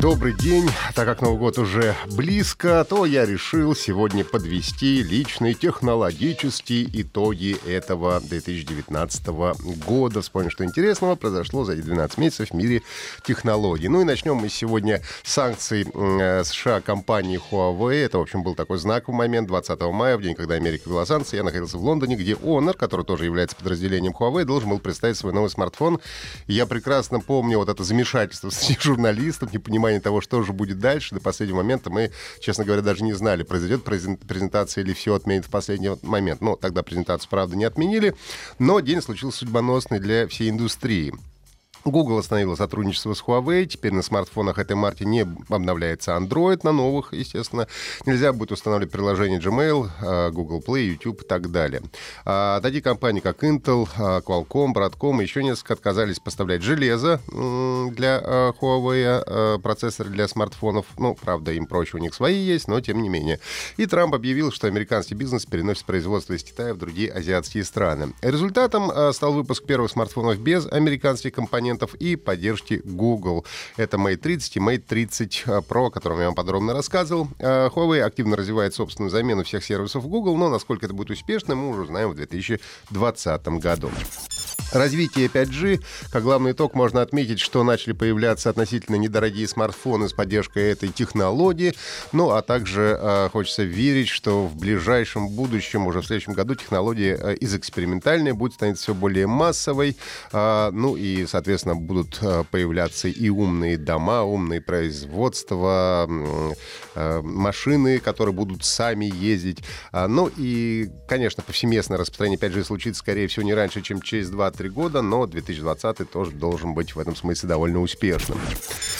Добрый день. Так как Новый год уже близко, то я решил сегодня подвести личные технологические итоги этого 2019 года. Вспомним, что интересного произошло за эти 12 месяцев в мире технологий. Ну и начнем мы сегодня с санкций э, США компании Huawei. Это, в общем, был такой знаковый момент 20 мая, в день, когда Америка ввела санкции. Я находился в Лондоне, где Honor, который тоже является подразделением Huawei, должен был представить свой новый смартфон. Я прекрасно помню вот это замешательство среди журналистов, не понимаю понимание того, что же будет дальше. До последнего момента мы, честно говоря, даже не знали, произойдет презентация или все отменит в последний момент. Но тогда презентацию, правда, не отменили. Но день случился судьбоносный для всей индустрии. Google остановила сотрудничество с Huawei. Теперь на смартфонах этой марки не обновляется Android, на новых, естественно. Нельзя будет устанавливать приложение Gmail, а, Google Play, YouTube и так далее. А такие компании, как Intel, а, Qualcomm, Broadcom и еще несколько отказались поставлять железо для а, Huawei, процессоры для смартфонов. Ну, правда, им проще, у них свои есть, но тем не менее. И Трамп объявил, что американский бизнес переносит производство из Китая в другие азиатские страны. Результатом стал выпуск первых смартфонов без американских компонентов компонентов и поддержки Google. Это Mate 30 и Mate 30 Pro, о котором я вам подробно рассказывал. А, Huawei активно развивает собственную замену всех сервисов Google, но насколько это будет успешно, мы уже узнаем в 2020 году. Развитие 5G. Как главный итог можно отметить, что начали появляться относительно недорогие смартфоны с поддержкой этой технологии. Ну, а также э, хочется верить, что в ближайшем будущем, уже в следующем году, технология э, из экспериментальной будет становиться все более массовой. Э, ну и, соответственно, будут э, появляться и умные дома, умные производства, э, машины, которые будут сами ездить. Э, ну и, конечно, повсеместное распространение 5G случится, скорее всего, не раньше, чем через 2 3 года, но 2020 тоже должен быть в этом смысле довольно успешным.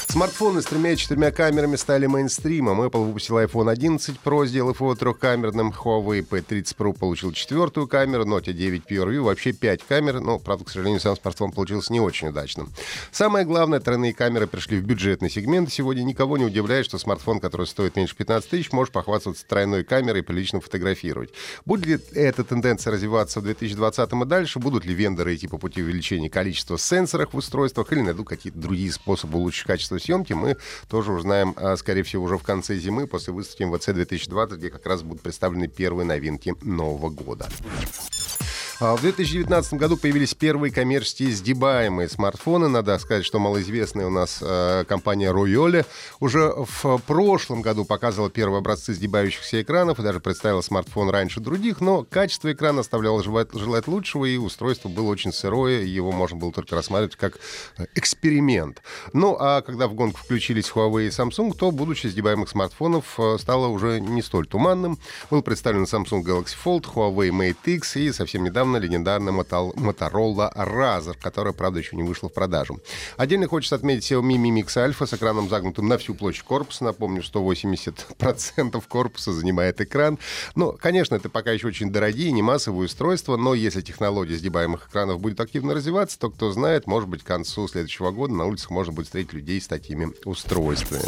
Смартфоны с тремя и четырьмя камерами стали мейнстримом. Apple выпустил iPhone 11 Pro, сделав его трехкамерным. Huawei P30 Pro получил четвертую камеру, Note 9 PureView вообще пять камер, но, правда, к сожалению, сам смартфон получился не очень удачным. Самое главное, тройные камеры пришли в бюджетный сегмент. Сегодня никого не удивляет, что смартфон, который стоит меньше 15 тысяч, может похвастаться тройной камерой и прилично фотографировать. Будет ли эта тенденция развиваться в 2020 и дальше? Будут ли вендоры идти по пути увеличения количества сенсоров в устройствах или найдут какие-то другие способы улучшить качество съемки, мы тоже узнаем, а, скорее всего, уже в конце зимы, после выставки МВЦ 2020, где как раз будут представлены первые новинки Нового года. А в 2019 году появились первые коммерческие сгибаемые смартфоны. Надо сказать, что малоизвестная у нас э, компания Royole уже в прошлом году показывала первые образцы сгибающихся экранов и даже представила смартфон раньше других, но качество экрана оставляло желать, желать лучшего, и устройство было очень сырое, его можно было только рассматривать как э, эксперимент. Ну, а когда в гонку включились Huawei и Samsung, то будущее сгибаемых смартфонов э, стало уже не столь туманным. Был представлен Samsung Galaxy Fold, Huawei Mate X и совсем недавно недавно легендарная Motorola Razr, которая, правда, еще не вышла в продажу. Отдельно хочется отметить Xiaomi Mi Mix Alpha с экраном загнутым на всю площадь корпуса. Напомню, 180% корпуса занимает экран. Но, конечно, это пока еще очень дорогие, не массовые устройства, но если технология сгибаемых экранов будет активно развиваться, то, кто знает, может быть, к концу следующего года на улицах можно будет встретить людей с такими устройствами.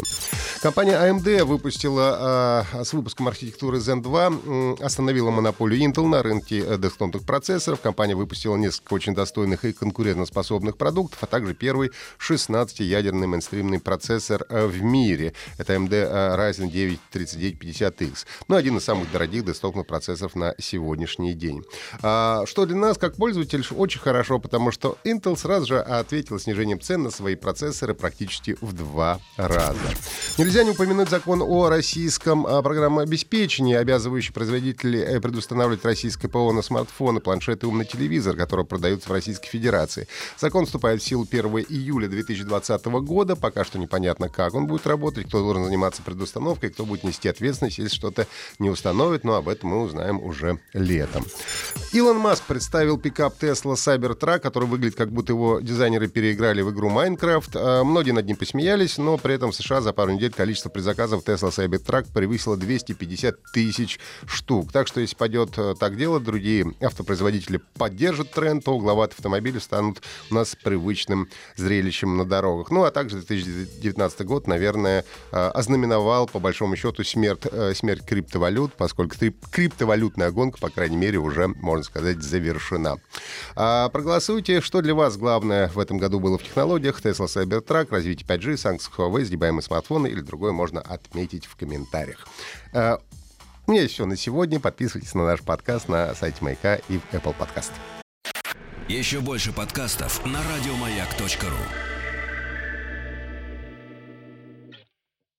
Компания AMD выпустила э, с выпуском архитектуры Zen 2, э, остановила монополию Intel на рынке э, десктопных процессоров процессоров. Компания выпустила несколько очень достойных и конкурентоспособных продуктов, а также первый 16-ядерный мейнстримный процессор э, в мире. Это AMD э, Ryzen 9 3950X. Ну, один из самых дорогих десктопных процессоров на сегодняшний день. А, что для нас, как пользователь, очень хорошо, потому что Intel сразу же ответил снижением цен на свои процессоры практически в два раза. Нельзя не упомянуть закон о российском а, программном обеспечении, обязывающий производителей э, предустанавливать российское ПО на смартфоны, планшеты планшет и умный телевизор, которые продаются в Российской Федерации. Закон вступает в силу 1 июля 2020 года. Пока что непонятно, как он будет работать, кто должен заниматься предустановкой, кто будет нести ответственность, если что-то не установит, но об этом мы узнаем уже летом. Илон Маск представил пикап Tesla Cybertruck, который выглядит как будто его дизайнеры переиграли в игру Minecraft. А, многие над ним посмеялись, но при этом в США за пару недель количество предзаказов Tesla Cybertruck превысило 250 тысяч штук. Так что если пойдет э, так дело, другие автопроизводители поддержат тренд, то угловатые автомобили станут у нас привычным зрелищем на дорогах. Ну а также 2019 год, наверное, э, ознаменовал по большому счету смерть, э, смерть криптовалют, поскольку криптовалютная гонка, по крайней мере, уже можно сказать, завершена. А проголосуйте, что для вас главное в этом году было в технологиях. Tesla Cybertruck, развитие 5G, санкции Huawei, сгибаемые смартфоны или другое можно отметить в комментариях. У меня все на сегодня. Подписывайтесь на наш подкаст на сайте Майка и в Apple Podcast. Еще больше подкастов на радиомаяк.ру